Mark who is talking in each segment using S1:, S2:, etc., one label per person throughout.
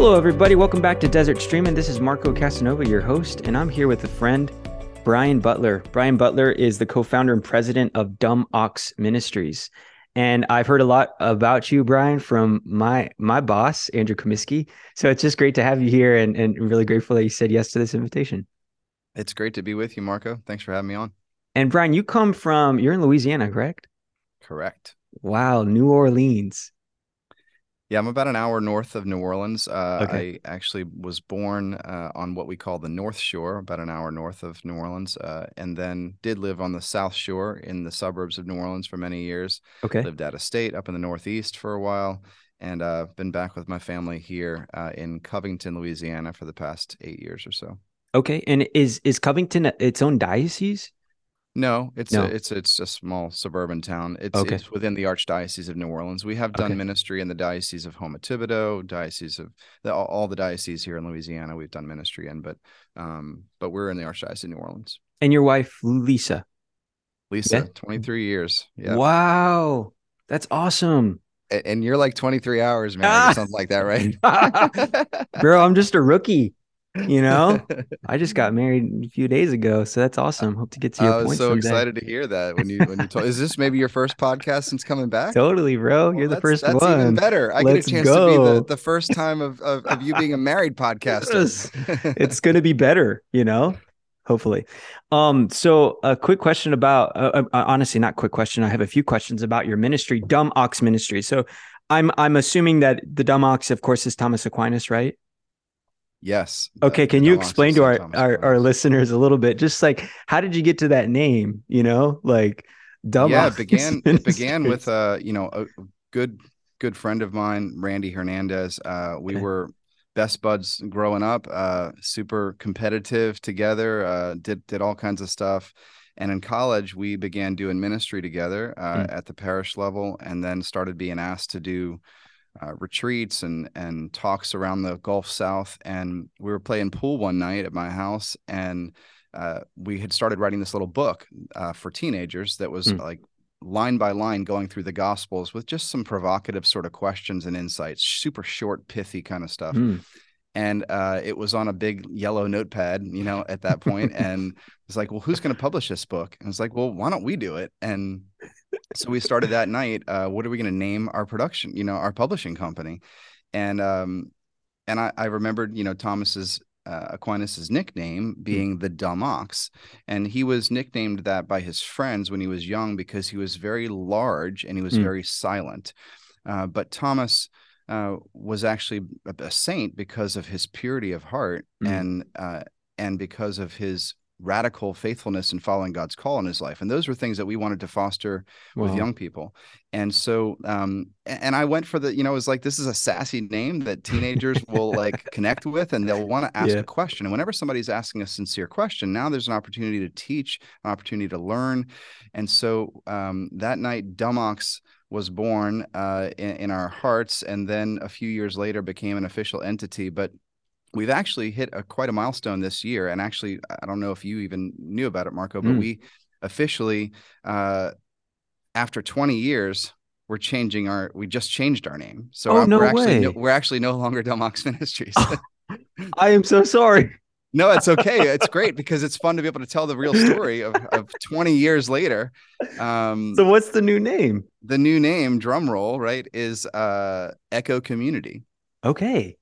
S1: Hello, everybody. Welcome back to Desert Streaming. This is Marco Casanova, your host, and I'm here with a friend, Brian Butler. Brian Butler is the co founder and president of Dumb Ox Ministries. And I've heard a lot about you, Brian, from my my boss, Andrew Comiskey. So it's just great to have you here and, and really grateful that you said yes to this invitation.
S2: It's great to be with you, Marco. Thanks for having me on.
S1: And Brian, you come from, you're in Louisiana, correct?
S2: Correct.
S1: Wow, New Orleans.
S2: Yeah, I'm about an hour north of New Orleans. Uh, okay. I actually was born uh, on what we call the North Shore, about an hour north of New Orleans, uh, and then did live on the South Shore in the suburbs of New Orleans for many years.
S1: Okay.
S2: Lived out of state up in the Northeast for a while, and uh, been back with my family here uh, in Covington, Louisiana, for the past eight years or so.
S1: Okay, and is is Covington its own diocese?
S2: No, it's no. A, it's it's a small suburban town. It's, okay. it's within the Archdiocese of New Orleans. We have done okay. ministry in the Diocese of Houma Thibodaux, Diocese of the, all, all, the dioceses here in Louisiana. We've done ministry in, but um, but we're in the Archdiocese of New Orleans.
S1: And your wife, Lisa.
S2: Lisa, yeah. 23 years.
S1: Yeah. Wow. That's awesome.
S2: And you're like 23 hours, man, ah! something like that, right?
S1: Bro, I'm just a rookie you know? I just got married a few days ago so that's awesome. Hope to get to your
S2: i was so
S1: someday.
S2: excited to hear that when you when you told is this maybe your first podcast since coming back?
S1: Totally bro. You're the first
S2: that's
S1: one.
S2: even better. I Let's get a chance go. to be the, the first time of, of, of you being a married podcaster.
S1: It's gonna be better you know? Hopefully. Um so a quick question about uh, uh, uh, honestly not quick question. I have a few questions about your ministry dumb ox ministry. So i'm i'm assuming that the dumb ox of course is thomas aquinas right
S2: Yes.
S1: Okay. Can you explain to our, our, our, listeners a little bit, just like how did you get to that name? You know, like
S2: dumb. Yeah, it began it began with uh, you know, a good good friend of mine, Randy Hernandez. Uh, we okay. were best buds growing up, uh, super competitive together, uh, did did all kinds of stuff. And in college, we began doing ministry together uh, mm. at the parish level, and then started being asked to do uh, retreats and and talks around the Gulf South. And we were playing pool one night at my house, and uh, we had started writing this little book uh, for teenagers that was mm. like line by line going through the Gospels with just some provocative sort of questions and insights, super short, pithy kind of stuff. Mm. And uh, it was on a big yellow notepad, you know, at that point. point, and it's like, well, who's going to publish this book? And it's like, well, why don't we do it? And so we started that night. Uh, what are we going to name our production? You know, our publishing company, and um, and I, I remembered, you know, Thomas's uh, Aquinas's nickname hmm. being the dumb ox, and he was nicknamed that by his friends when he was young because he was very large and he was mm. very silent. Uh, but Thomas uh, was actually a, saint because of his purity of heart mm. and uh, and because of his radical faithfulness and following God's call in his life. And those were things that we wanted to foster wow. with young people. And so, um, and I went for the, you know, it was like, this is a sassy name that teenagers will like connect with and they'll want to ask yeah. a question. And whenever somebody's asking a sincere question, now there's an opportunity to teach, an opportunity to learn. And so um, that night, Dumb Ox was born uh, in, in our hearts and then a few years later became an official entity. But we've actually hit a quite a milestone this year and actually i don't know if you even knew about it marco but mm. we officially uh, after 20 years we're changing our we just changed our name. So
S1: oh, no
S2: we're actually
S1: way.
S2: no, we're actually no longer dumb ox ministries.
S1: I am so sorry.
S2: No it's okay. It's great because it's fun to be able to tell the real story of, of 20 years later.
S1: Um, so what's the new name?
S2: the new name drum roll right is uh, echo community.
S1: Okay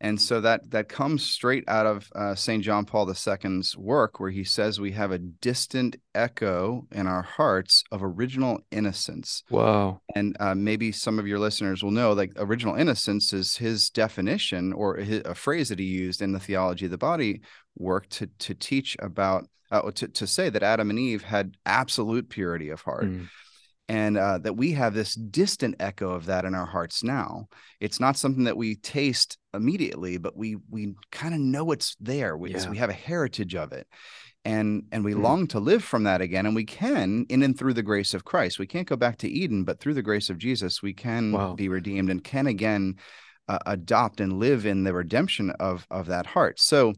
S2: and so that that comes straight out of uh, Saint John Paul II's work, where he says we have a distant echo in our hearts of original innocence.
S1: Wow!
S2: And uh, maybe some of your listeners will know, like original innocence is his definition or his, a phrase that he used in the theology of the body work to to teach about uh, to to say that Adam and Eve had absolute purity of heart. Mm and uh, that we have this distant echo of that in our hearts now. It's not something that we taste immediately, but we we kind of know it's there. We, yeah. we have a heritage of it, and and we mm-hmm. long to live from that again. And we can in and through the grace of Christ. We can't go back to Eden, but through the grace of Jesus, we can wow. be redeemed and can again uh, adopt and live in the redemption of of that heart. So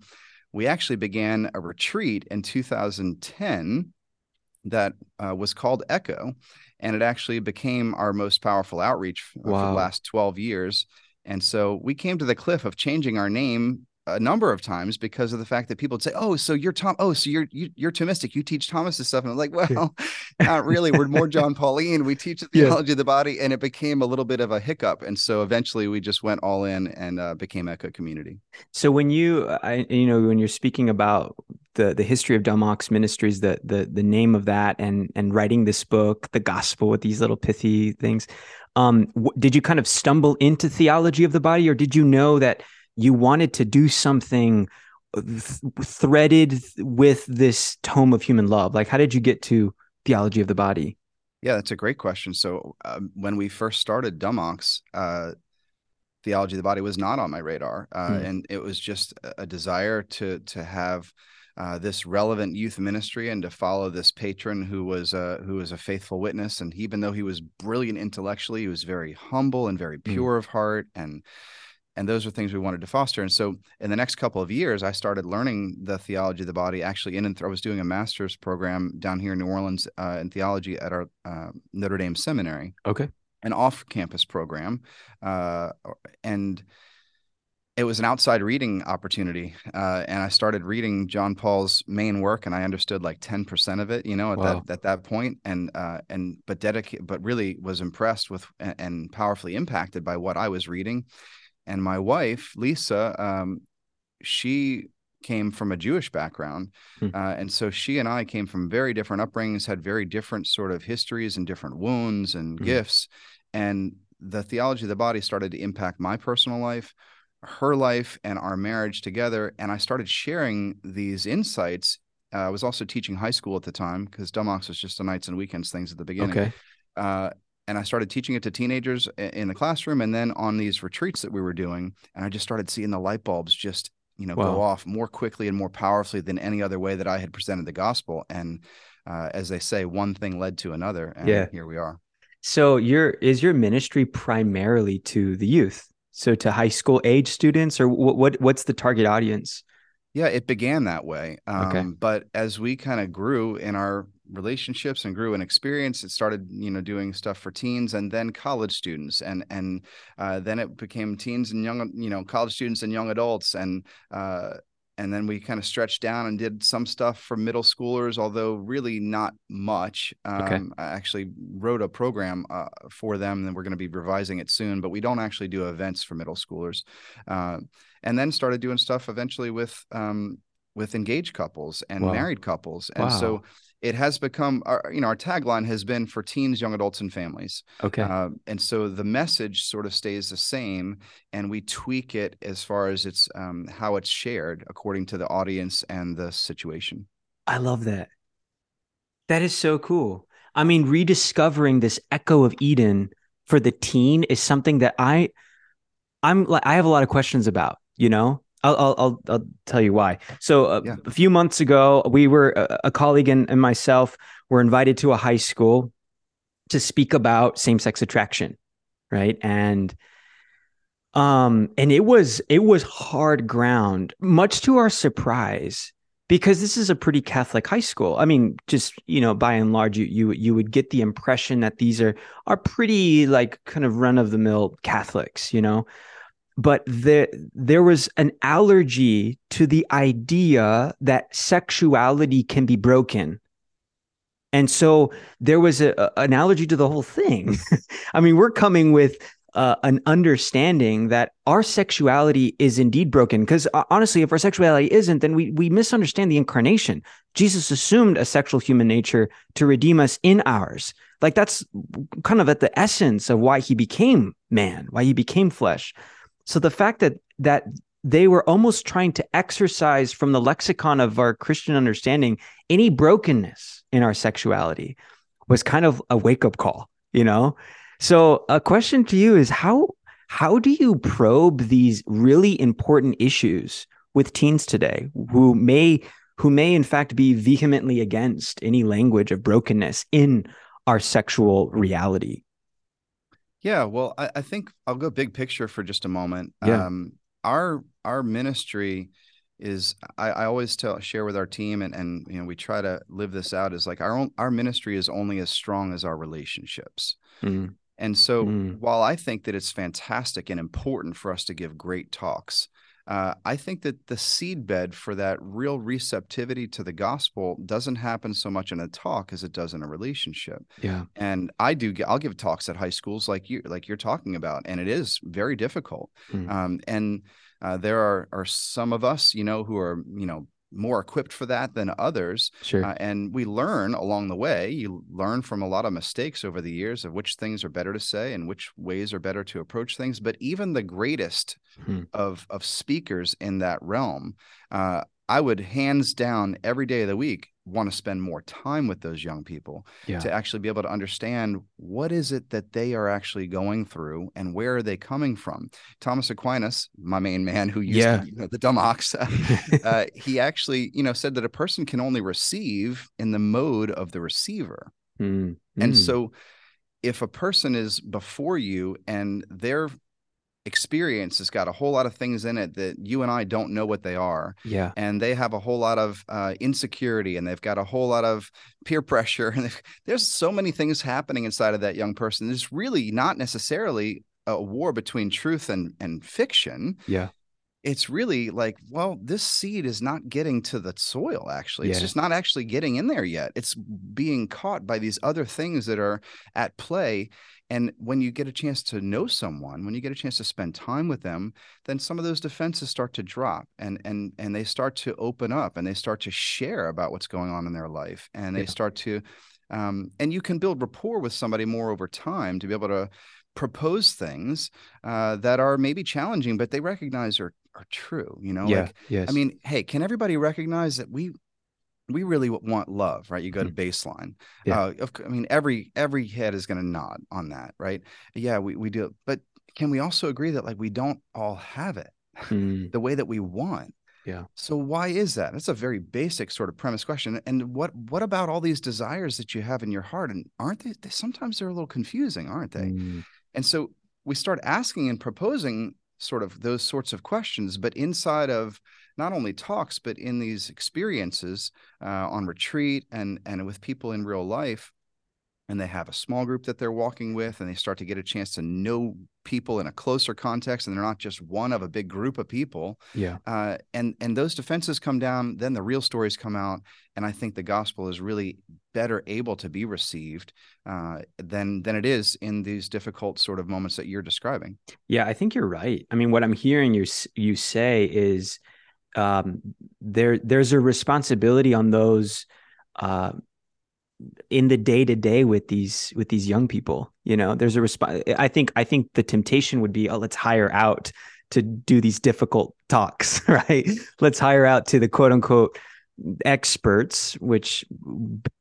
S2: we actually began a retreat in 2010 that uh, was called Echo and it actually became our most powerful outreach wow. for the last 12 years And so we came to the cliff of changing our name a number of times because of the fact that people would say, "Oh, so you're Tom? Oh, so you're you, are you are Thomistic? You teach Thomas's stuff?" And I'm like, "Well, not really. We're more John Pauline. We teach the theology yeah. of the body." And it became a little bit of a hiccup, and so eventually we just went all in and uh, became Echo Community.
S1: So when you, I, you know, when you're speaking about the the history of Dumb Ox Ministries, the the the name of that, and and writing this book, the gospel with these little pithy things, um, w- did you kind of stumble into theology of the body, or did you know that? You wanted to do something th- threaded with this tome of human love like how did you get to theology of the body
S2: yeah that's a great question so um, when we first started Dumb Ox uh, theology of the body was not on my radar uh, hmm. and it was just a desire to to have uh, this relevant youth ministry and to follow this patron who was uh, who was a faithful witness and even though he was brilliant intellectually he was very humble and very hmm. pure mm. of heart and and those are things we wanted to foster and so in the next couple of years i started learning the theology of the body actually in and i was doing a master's program down here in new orleans uh, in theology at our uh, notre dame seminary.
S1: Okay.
S2: An off-campus program uh, and it was an outside reading opportunity uh, and i started reading john paul's main work and i understood like 10% of it you know at wow. that at that point and uh, and but dedicate but really was impressed with and, and powerfully impacted by what i was reading and my wife lisa um, she came from a jewish background hmm. uh, and so she and i came from very different upbringings had very different sort of histories and different wounds and hmm. gifts and the theology of the body started to impact my personal life her life and our marriage together and i started sharing these insights uh, i was also teaching high school at the time because Dumb Ox was just a nights and weekends things at the beginning
S1: okay
S2: uh, and I started teaching it to teenagers in the classroom and then on these retreats that we were doing. And I just started seeing the light bulbs just, you know, wow. go off more quickly and more powerfully than any other way that I had presented the gospel. And uh, as they say, one thing led to another. And yeah. here we are.
S1: So your is your ministry primarily to the youth? So to high school age students or what, what what's the target audience?
S2: Yeah, it began that way. Um, okay. But as we kind of grew in our relationships and grew in experience, it started, you know, doing stuff for teens and then college students, and and uh, then it became teens and young, you know, college students and young adults, and uh, and then we kind of stretched down and did some stuff for middle schoolers although really not much um, okay. i actually wrote a program uh, for them and we're going to be revising it soon but we don't actually do events for middle schoolers uh, and then started doing stuff eventually with um, with engaged couples and wow. married couples and wow. so it has become our you know our tagline has been for teens young adults and families.
S1: Okay. Uh,
S2: and so the message sort of stays the same and we tweak it as far as it's um, how it's shared according to the audience and the situation.
S1: I love that. That is so cool. I mean rediscovering this echo of eden for the teen is something that i i'm like i have a lot of questions about you know I'll, I'll, I'll tell you why. So uh, yeah. a few months ago, we were a, colleague and, and, myself were invited to a high school to speak about same sex attraction, right? And um, and it was it was hard ground, much to our surprise, because this is a pretty Catholic high school. I mean, just you know, by and large, you you you would get the impression that these are are pretty like kind of run of the mill Catholics, you know but there there was an allergy to the idea that sexuality can be broken. And so there was a, an allergy to the whole thing. I mean we're coming with uh, an understanding that our sexuality is indeed broken because uh, honestly if our sexuality isn't then we we misunderstand the incarnation. Jesus assumed a sexual human nature to redeem us in ours. Like that's kind of at the essence of why he became man why he became flesh so the fact that that they were almost trying to exercise from the lexicon of our Christian understanding any brokenness in our sexuality was kind of a wake up call, you know? So a question to you is how how do you probe these really important issues with teens today who may who may in fact be vehemently against any language of brokenness in our sexual reality?
S2: Yeah, well, I, I, think I'll go big picture for just a moment.
S1: Yeah. Um,
S2: our our ministry is I, I always tell share with our team and and you know we try to live this out is like our own our ministry is only as strong as our relationships. Mm-hmm. And so, mm. while I think that it's fantastic and important for us to give great talks, uh, I think that the seedbed for that real receptivity to the gospel doesn't happen so much in a talk as it does in a relationship.
S1: Yeah.
S2: And I do. I'll give talks at high schools like you, like you're talking about, and it is very difficult. Mm. Um, and uh, there are are some of us, you know, who are you know more equipped for that than others.
S1: Sure. Uh,
S2: and we learn along the way. You learn from a lot of mistakes over the years of which things are better to say and which ways are better to approach things. But even the greatest hmm. of of speakers in that realm, uh, I would hands down every day of the week want to spend more time with those young people
S1: yeah.
S2: to actually be able to understand what is it that they are actually going through and where are they coming from. Thomas Aquinas, my main man who used
S1: yeah.
S2: to, you know, the dumb ox, uh, he actually, you know, said that a person can only receive in the mode of the receiver.
S1: Mm.
S2: And mm. so if a person is before you and they're experience has got a whole lot of things in it that you and I don't know what they are.
S1: Yeah.
S2: And they have a whole lot of uh, insecurity and they've got a whole lot of peer pressure. And there's so many things happening inside of that young person. It's really not necessarily a war between truth and, and fiction.
S1: Yeah
S2: it's really like, well, this seed is not getting to the soil, actually. Yeah. It's just not actually getting in there yet. It's being caught by these other things that are at play. And when you get a chance to know someone, when you get a chance to spend time with them, then some of those defenses start to drop and and and they start to open up and they start to share about what's going on in their life. And they yeah. start to um, and you can build rapport with somebody more over time to be able to propose things uh, that are maybe challenging, but they recognize are are true. You know,
S1: yeah,
S2: like,
S1: yes.
S2: I mean, hey, can everybody recognize that we we really want love, right? You go to mm-hmm. baseline. Yeah. Uh, of, I mean, every every head is going to nod on that, right? Yeah, we we do. But can we also agree that like we don't all have it
S1: mm.
S2: the way that we want?
S1: Yeah.
S2: So why is that? That's a very basic sort of premise question. And what what about all these desires that you have in your heart? And aren't they, they sometimes they're a little confusing, aren't they? Mm. And so we start asking and proposing sort of those sorts of questions, but inside of not only talks, but in these experiences uh, on retreat and and with people in real life, and they have a small group that they're walking with and they start to get a chance to know people in a closer context and they're not just one of a big group of people
S1: yeah.
S2: uh, and and those defenses come down then the real stories come out and i think the gospel is really better able to be received uh, than than it is in these difficult sort of moments that you're describing.
S1: Yeah i think you're right. I mean what i'm hearing you you say is um, there there's a responsibility on those uh, in the day to day with these with these young people you know? There's a response i think i think the temptation would be oh let's hire out to do these difficult talks right? Let's hire out to the quote unquote experts which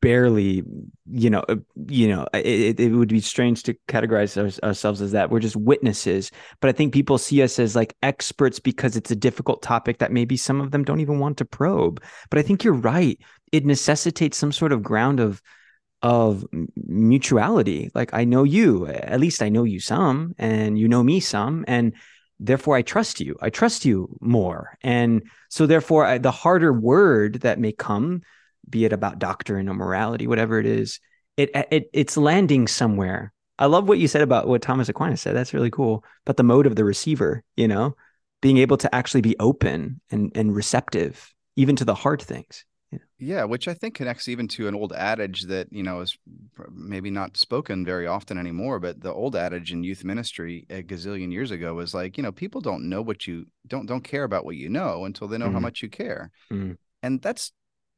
S1: barely you know uh, you know it, it would be strange to categorize our, ourselves as that. We're just witnesses. But i think people see us as like experts because it's a difficult topic that maybe some of them don't even want to probe. But i think you're right. It necessitates some sort of ground of of mutuality. Like i know you at least i know you some and you know me some. And therefore i trust you. I trust you more. And so therefore I, the harder word that may come be it about doctrine or morality whatever it is it, it it's landing somewhere. I love what you said about what thomas aquinas said. That's really cool. But the mode of the receiver you know being able to actually be open and and receptive even to the hard things
S2: yeah, which I think connects even to an old adage that, you know, is maybe not spoken very often anymore, but the old adage in youth ministry a gazillion years ago was like, you know, people don't know what you don't don't care about what you know until they know mm-hmm. how much you care.
S1: Mm-hmm.
S2: And that's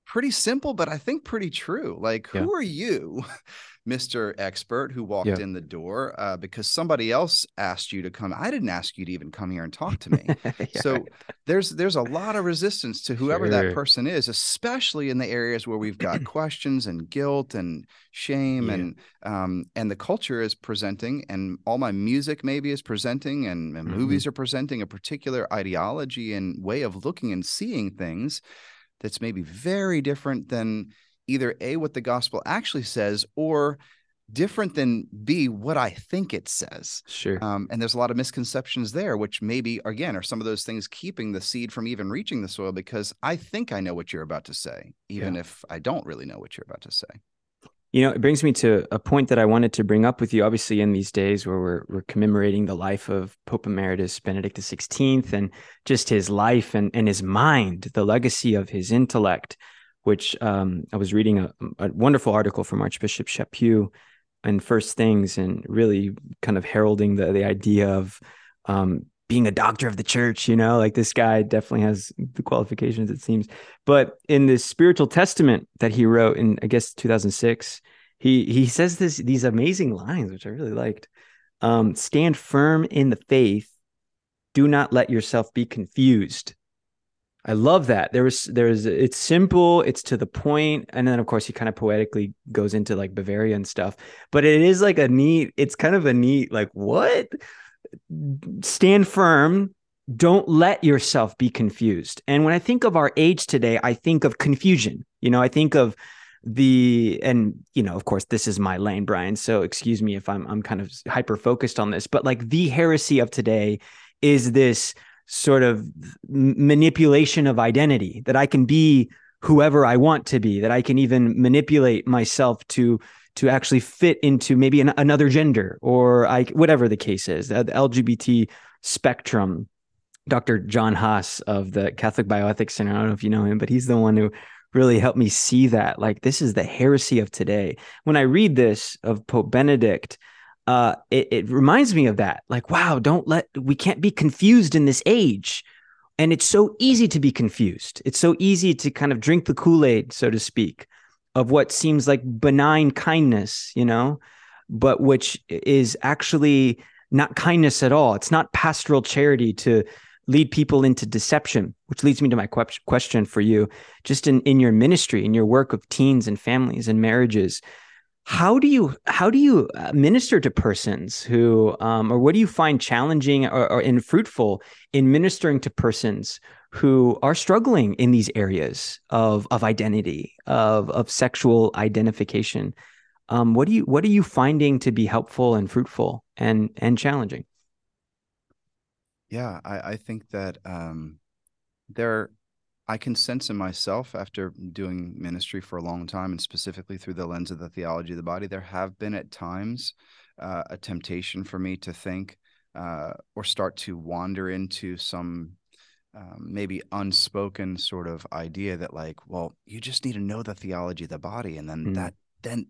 S2: pretty simple, but I think pretty true. Like, yeah. who are you, Mr. Expert, who walked yeah. in the door uh, because somebody else asked you to come? I didn't ask you to even come here and talk to me. yeah. So there's there's a lot of resistance to whoever sure. that person is, especially in the areas where we've got questions and guilt and shame and um, and the culture is presenting, and all my music maybe is presenting, and, and mm-hmm. movies are presenting a particular ideology and way of looking and seeing things that's maybe very different than either A, what the gospel actually says, or different than B, what I think it says.
S1: Sure.
S2: Um, and there's a lot of misconceptions there, which maybe, again, are some of those things keeping the seed from even reaching the soil because I think I know what you're about to say, even yeah. if I don't really know what you're about to say.
S1: You know, it brings me to a point that I wanted to bring up with you. Obviously, in these days where we're, we're commemorating the life of Pope Emeritus Benedict XVI and just his life and, and his mind, the legacy of his intellect, which um, I was reading a, a, wonderful article from Archbishop Chaput and First Things and really kind of heralding the, the idea of um, being a doctor of the church, you know, like this guy definitely has the qualifications, it seems. But in this spiritual testament that he wrote in, I guess, 2006, he he says this these amazing lines, which I really liked. Um, stand firm in the faith. Do not let yourself be confused. I love that. There was there's it's simple, it's to the point, and then of course he kind of poetically goes into like Bavaria and stuff. But it is like a neat, it's kind of a neat, like what? Stand firm. Don't let yourself be confused. And when i think of our age today i think of confusion. You know i think of the and you know of course this is my lane brian so excuse me if i'm i'm kind of hyper focused on this but like the heresy of today is this sort of manipulation of identity that i can be whoever i want to be that i can even manipulate myself to to actually fit into maybe an, another gender or I, whatever the case is, the, the LGBT spectrum. Dr. John Haas of the Catholic Bioethics Center. I don't know if you know him, but he's the one who really helped me see that. Like, this is the heresy of today. When I read this of Pope Benedict, uh, it, it reminds me of that. Like, wow, don't let, we can't be confused in this age. And it's so easy to be confused. It's so easy to kind of drink the Kool Aid, so to speak of what seems like benign kindness, you know, but which is actually not kindness at all. It's not pastoral charity to lead people into deception, which leads me to my question for you. Just in, in your ministry, in your work of teens and families and marriages, how do you how do you uh, minister to persons who um, or what do you find challenging or, or and fruitful in ministering to persons who are struggling in these areas of of identity of of sexual identification. Um, what do you what are you finding to be helpful and fruitful and and challenging?
S2: Yeah i i think that um there i can sense in myself after doing ministry for a long time and specifically through the lens of the theology of the body there have been at times uh, a temptation for me to think uh, or start to wander into some um, maybe unspoken sort of idea that like well you just need to know the theology of the body and then mm. that then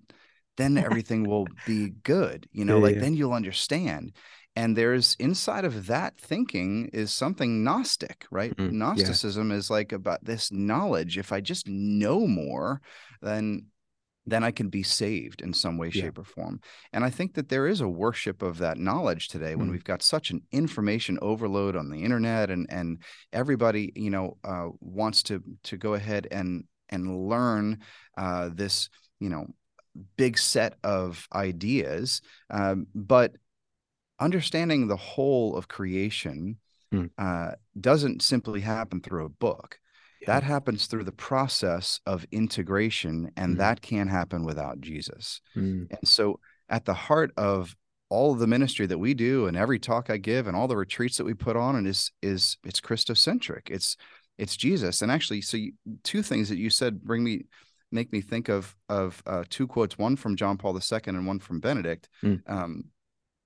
S2: then everything will be good you know yeah, like yeah. then you'll understand and there's inside of that thinking is something gnostic right mm-hmm. gnosticism yeah. is like about this knowledge if i just know more then then I can be saved in some way, shape, yeah. or form. And I think that there is a worship of that knowledge today when mm. we've got such an information overload on the internet and and everybody, you know, uh, wants to to go ahead and and learn uh, this, you know, big set of ideas. Um, but understanding the whole of creation mm. uh, doesn't simply happen through a book that happens through the process of integration and mm. that can't happen without jesus mm. and so at the heart of all of the ministry that we do and every talk i give and all the retreats that we put on and is is it's christocentric it's it's jesus and actually so you, two things that you said bring me make me think of of uh, two quotes one from john paul ii and one from benedict mm. um,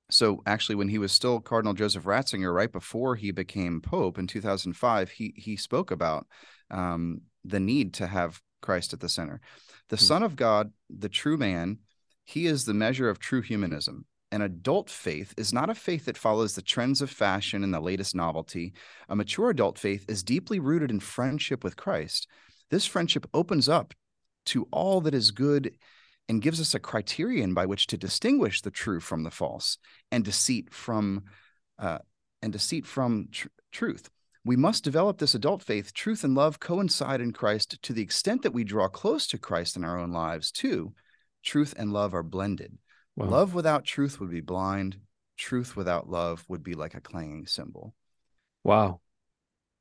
S2: so actually when he was still cardinal joseph ratzinger right before he became pope in 2005 he he spoke about um, the need to have Christ at the center. The mm-hmm. Son of God, the true man, he is the measure of true humanism. An adult faith is not a faith that follows the trends of fashion and the latest novelty. A mature adult faith is deeply rooted in friendship with Christ. This friendship opens up to all that is good and gives us a criterion by which to distinguish the true from the false and deceit from uh, and deceit from tr- truth. We must develop this adult faith. Truth and love coincide in Christ to the extent that we draw close to Christ in our own lives, too. Truth and love are blended. Wow. Love without truth would be blind. Truth without love would be like a clanging cymbal.
S1: Wow.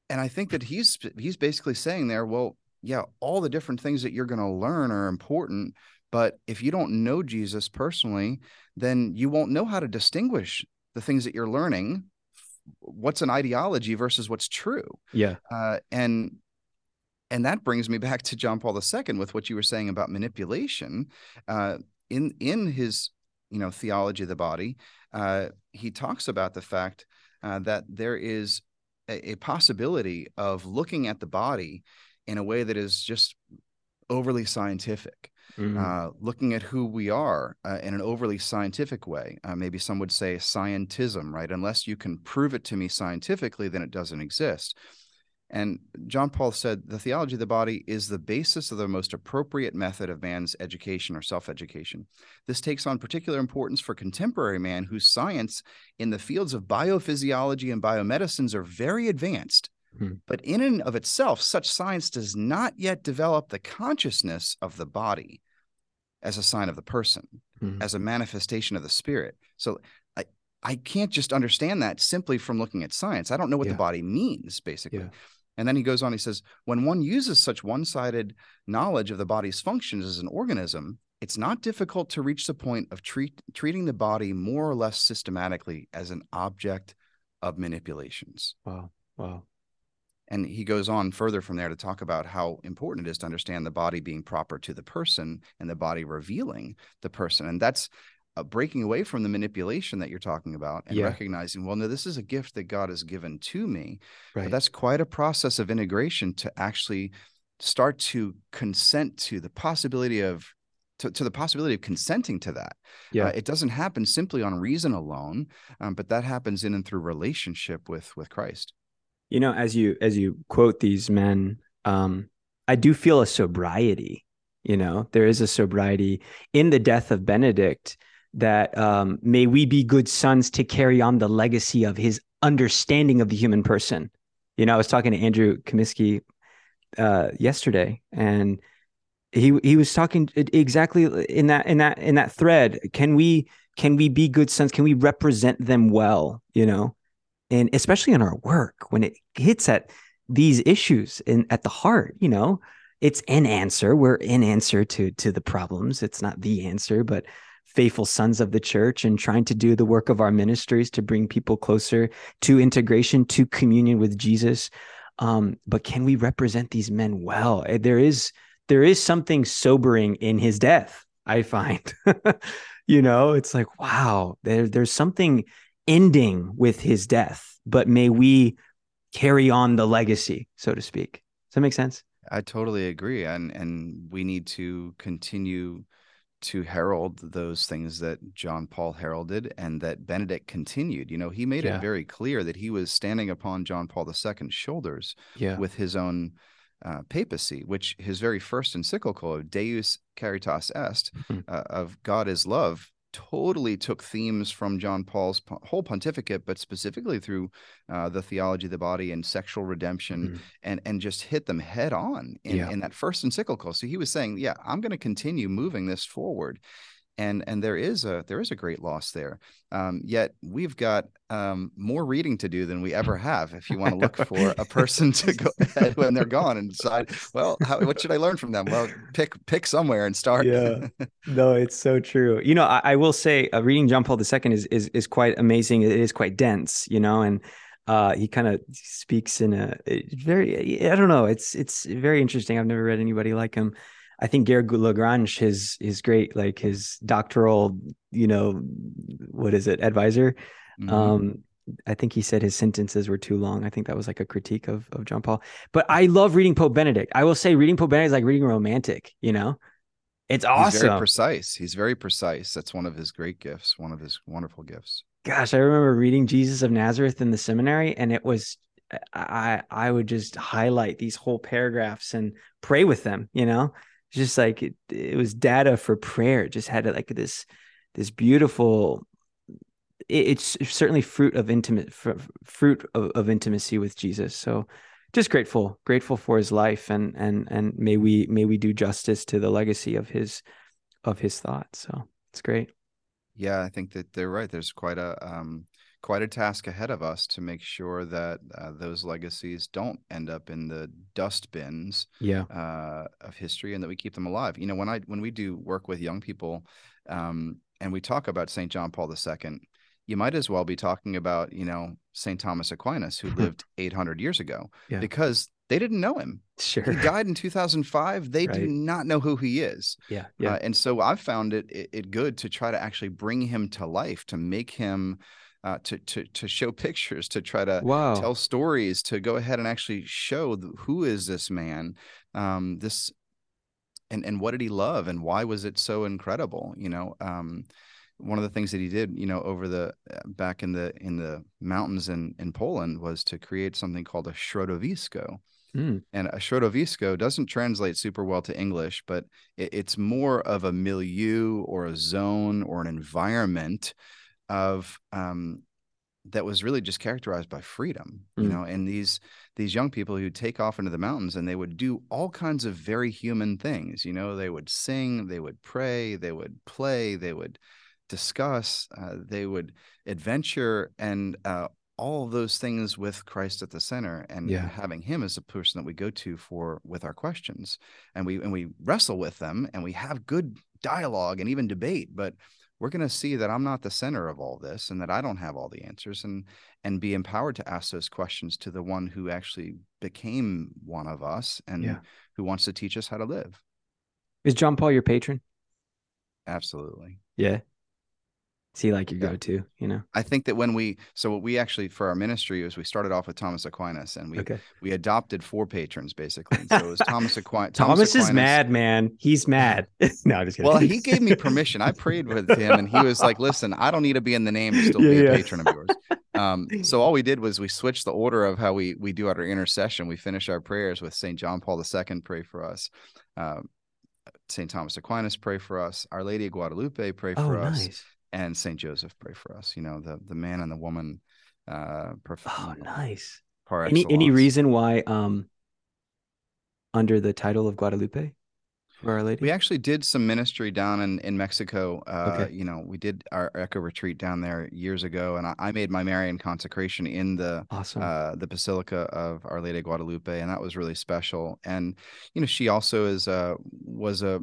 S2: And I think that he's he's basically saying there, well, yeah, all the different things that you're going to learn are important, but if you don't know Jesus personally, then you won't know how to distinguish the things that you're learning what's an ideology versus what's true.
S1: Yeah.
S2: Uh, and and that brings me back to John Paul II with what you were saying about manipulation. Uh, in in his you know theology of the body, uh, he talks about the fact uh, that there is a, a, possibility of looking at the body in a way that is just overly scientific. Mm-hmm. Uh, looking at who we are uh, in an overly scientific way. Uh, maybe some would say scientism, right? Unless you can prove it to me scientifically, then it doesn't exist. And John Paul said the theology of the body is the basis of the most appropriate method of man's education or self education. This takes on particular importance for contemporary man whose science in the fields of biophysiology and biomedicines are very advanced. Hmm. But in and of itself, such science does not yet develop the consciousness of the body as a sign of the person, hmm. as a manifestation of the spirit. So I, I can't just understand that simply from looking at science. I don't know what yeah. the body means, basically. Yeah. And then he goes on, he says, when one uses such one sided knowledge of the body's functions as an organism, it's not difficult to reach the point of treat, treating the body more or less systematically as an object of manipulations.
S1: Wow. Wow.
S2: And he goes on further from there to talk about how important it is to understand the body being proper to the person and the body revealing the person. And that's uh, breaking away from the manipulation that you're talking about and yeah. recognizing, well, no, this is a gift that God has given to me. Right. But that's quite a process of integration to actually start to consent to the possibility of to, to the possibility of consenting to that. Yeah, uh, it doesn't happen simply on reason alone, um, but that happens in and through relationship with with Christ.
S1: You know, as you as you quote these men, um, I do feel a sobriety. You know, there is a sobriety in the death of Benedict that um, may we be good sons to carry on the legacy of his understanding of the human person. You know, I was talking to Andrew Comiskey uh, yesterday, and he he was talking exactly in that in that in that thread. Can we can we be good sons? Can we represent them well? You know, and especially in our work when it hits at these issues and at the heart. You know, it's an answer. We're an answer to to the problems. It's not the answer, but faithful sons of the church and trying to do the work of our ministries to bring people closer to integration, to communion with Jesus. Um, but can we represent these men well? Eh, there is there is something sobering in his death. I find, you know, it's like wow, there, there's something ending with his death. But may we carry on the legacy, so to speak. Does that make sense?
S2: I totally agree, and and we need to continue to herald those things that John Paul heralded and that Benedict continued. You know, he made yeah. it very clear that he was standing upon John Paul II's shoulders yeah. with his own uh, papacy, which his very first encyclical, Deus Caritas Est, mm-hmm. uh, of God is love, totally took themes from John Paul's whole pontificate, but specifically through uh, the theology of the body and sexual redemption, mm-hmm. and and just hit them head on in, yeah. in that first encyclical. So he was saying, yeah, I'm going to continue moving this forward, and and there is a there is a great loss there. Um, yet we've got um, more reading to do than we ever have. If you want to look for a person to go ahead when they're gone and decide, well, how, what should I learn from them? Well, pick pick somewhere and start.
S1: Yeah, no, it's so true. You know, I, I will say, uh, reading John Paul II is is is quite amazing. It is quite dense. You know, and uh, he kind of speaks in a very I don't know. It's it's very interesting. I've never read anybody like him. I think Garrigou-Lagrange, his his great like his doctoral, you know, what is it, advisor. Mm-hmm. Um, I think he said his sentences were too long. I think that was like a critique of of John Paul. But I love reading Pope Benedict. I will say reading Pope Benedict is like reading romantic, you know? It's awesome. He's
S2: very precise. He's very precise. That's one of his great gifts, one of his wonderful gifts.
S1: Gosh, I remember reading Jesus of Nazareth in the seminary and it was I I would just highlight these whole paragraphs and pray with them, you know? Just like it, it was data for prayer. It just had like this this beautiful. It, it's certainly fruit of intimate fruit of, of intimacy with Jesus. So just grateful grateful for his life and and and may we may we do justice to the legacy of his of his thoughts so it's great
S2: yeah i think that they're right there's quite a um quite a task ahead of us to make sure that uh, those legacies don't end up in the dust bins
S1: yeah.
S2: uh, of history and that we keep them alive. You know, when I when we do work with young people um, and we talk about St. John Paul II, you might as well be talking about, you know, St. Thomas Aquinas, who lived 800 years ago, yeah. because they didn't know him.
S1: Sure.
S2: He died in 2005. They right. do not know who he is.
S1: Yeah. Yeah.
S2: Uh, and so I've found it, it, it good to try to actually bring him to life, to make him uh, to to to show pictures, to try to wow. tell stories, to go ahead and actually show the, who is this man, um, this, and and what did he love, and why was it so incredible? You know, um, one of the things that he did, you know, over the uh, back in the in the mountains in in Poland was to create something called a środowisko. Mm. And a środowisko doesn't translate super well to English, but it, it's more of a milieu or a zone or an environment of um, that was really just characterized by freedom you mm. know and these these young people who take off into the mountains and they would do all kinds of very human things you know they would sing they would pray they would play they would discuss uh, they would adventure and uh, all those things with christ at the center and yeah. having him as the person that we go to for with our questions and we and we wrestle with them and we have good dialogue and even debate but we're going to see that I'm not the center of all this and that I don't have all the answers and and be empowered to ask those questions to the one who actually became one of us and yeah. who wants to teach us how to live.
S1: Is John Paul your patron?
S2: Absolutely.
S1: Yeah. See, like your yeah. go-to, you know.
S2: I think that when we so what we actually for our ministry is we started off with Thomas Aquinas and we okay. we adopted four patrons basically. so it was Thomas Aquinas.
S1: Thomas, Thomas Aquinas. is mad, man. He's mad. no, I'm just kidding.
S2: Well, he gave me permission. I prayed with him and he was like, "Listen, I don't need to be in the name to still yeah, be a patron of yours." Um, so all we did was we switched the order of how we we do our intercession. We finish our prayers with Saint John Paul II pray for us. Um, St. Thomas Aquinas pray for us. Our Lady of Guadalupe pray oh, for us. Nice and Saint Joseph pray for us. You know, the the man and the woman. Uh,
S1: oh, nice. Any any reason why um under the title of Guadalupe? For Our Lady?
S2: We actually did some ministry down in in Mexico. Uh, okay. You know, we did our Echo retreat down there years ago, and I, I made my Marian consecration in the awesome. uh, the Basilica of Our Lady of Guadalupe, and that was really special. And you know, she also is uh, was a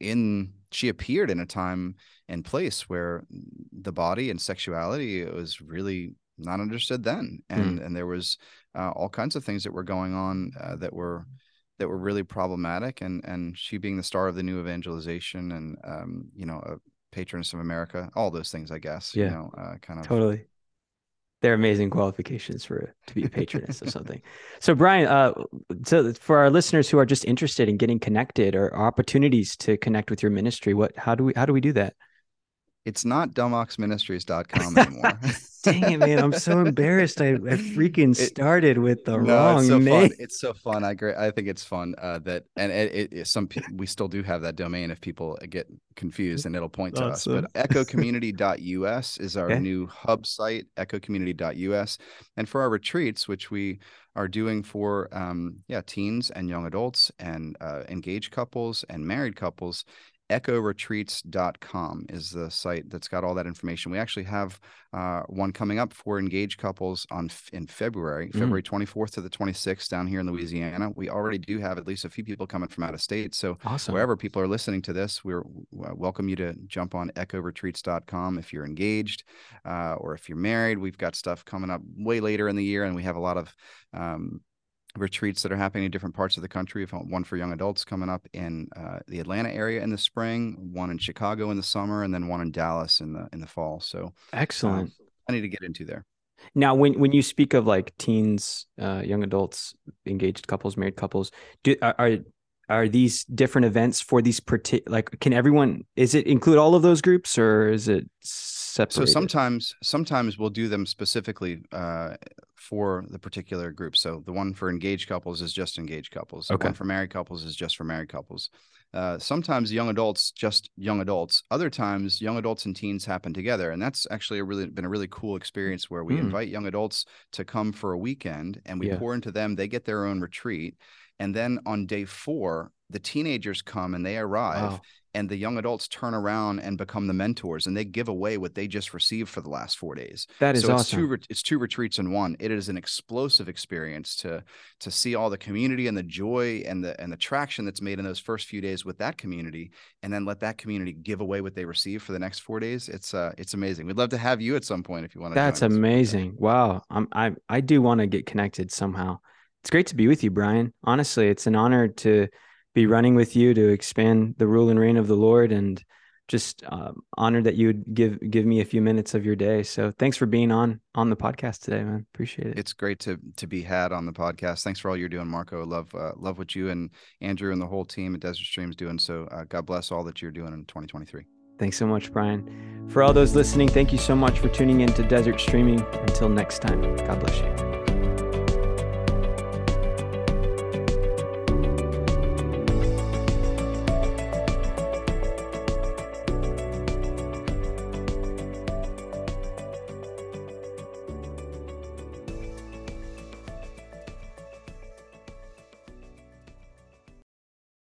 S2: in she appeared in a time and place where the body and sexuality was really not understood then and mm. and there was uh, all kinds of things that were going on uh, that were that were really problematic and and she being the star of the new evangelization and um you know a patroness of america all those things i guess yeah. you know uh, kind of
S1: totally they're amazing qualifications for to be a patroness of something. So Brian, uh, so for our listeners who are just interested in getting connected or opportunities to connect with your ministry, what how do we how do we do that?
S2: It's not dumboxministries.com anymore.
S1: Dang it, man! I'm so embarrassed. I, I freaking started it, with the no, wrong
S2: it's so
S1: name.
S2: Fun. It's so fun. I agree. I think it's fun uh, that, and it, it, some we still do have that domain if people get confused, and it'll point to us. But echocommunity.us is our okay. new hub site. Echocommunity.us, and for our retreats, which we are doing for um, yeah teens and young adults and uh, engaged couples and married couples echoretreats.com is the site that's got all that information. We actually have uh, one coming up for engaged couples on in February, mm. February 24th to the 26th down here in Louisiana. We already do have at least a few people coming from out of state. So awesome. wherever people are listening to this, we're uh, welcome you to jump on echoretreats.com if you're engaged uh, or if you're married. We've got stuff coming up way later in the year, and we have a lot of um, retreats that are happening in different parts of the country. We've One for young adults coming up in uh, the Atlanta area in the spring, one in Chicago in the summer, and then one in Dallas in the in the fall. So
S1: excellent. Um,
S2: I need to get into there.
S1: Now, when when you speak of like teens, uh, young adults, engaged couples, married couples, do are are these different events for these particular? Like, can everyone? Is it include all of those groups, or is it separated?
S2: So sometimes, sometimes we'll do them specifically uh, for the particular group. So the one for engaged couples is just engaged couples. Okay. The one for married couples is just for married couples. Uh, sometimes young adults, just young adults. Other times, young adults and teens happen together, and that's actually a really been a really cool experience where we mm. invite young adults to come for a weekend, and we yeah. pour into them. They get their own retreat, and then on day four, the teenagers come and they arrive. Wow and the young adults turn around and become the mentors and they give away what they just received for the last four days.
S1: That is
S2: so
S1: awesome.
S2: it's two it's two retreats in one. It is an explosive experience to to see all the community and the joy and the and the traction that's made in those first few days with that community and then let that community give away what they receive for the next four days. It's uh it's amazing. We'd love to have you at some point if you want to
S1: that's amazing. Wow. I'm i i do want to get connected somehow. It's great to be with you brian. Honestly it's an honor to be running with you to expand the rule and reign of the Lord and just um, honored that you would give give me a few minutes of your day. So thanks for being on on the podcast today, man. Appreciate it.
S2: It's great to to be had on the podcast. Thanks for all you're doing, Marco. Love uh, love what you and Andrew and the whole team at Desert Streams doing. So uh, God bless all that you're doing in 2023.
S1: Thanks so much, Brian. For all those listening, thank you so much for tuning in to Desert Streaming. Until next time, God bless you.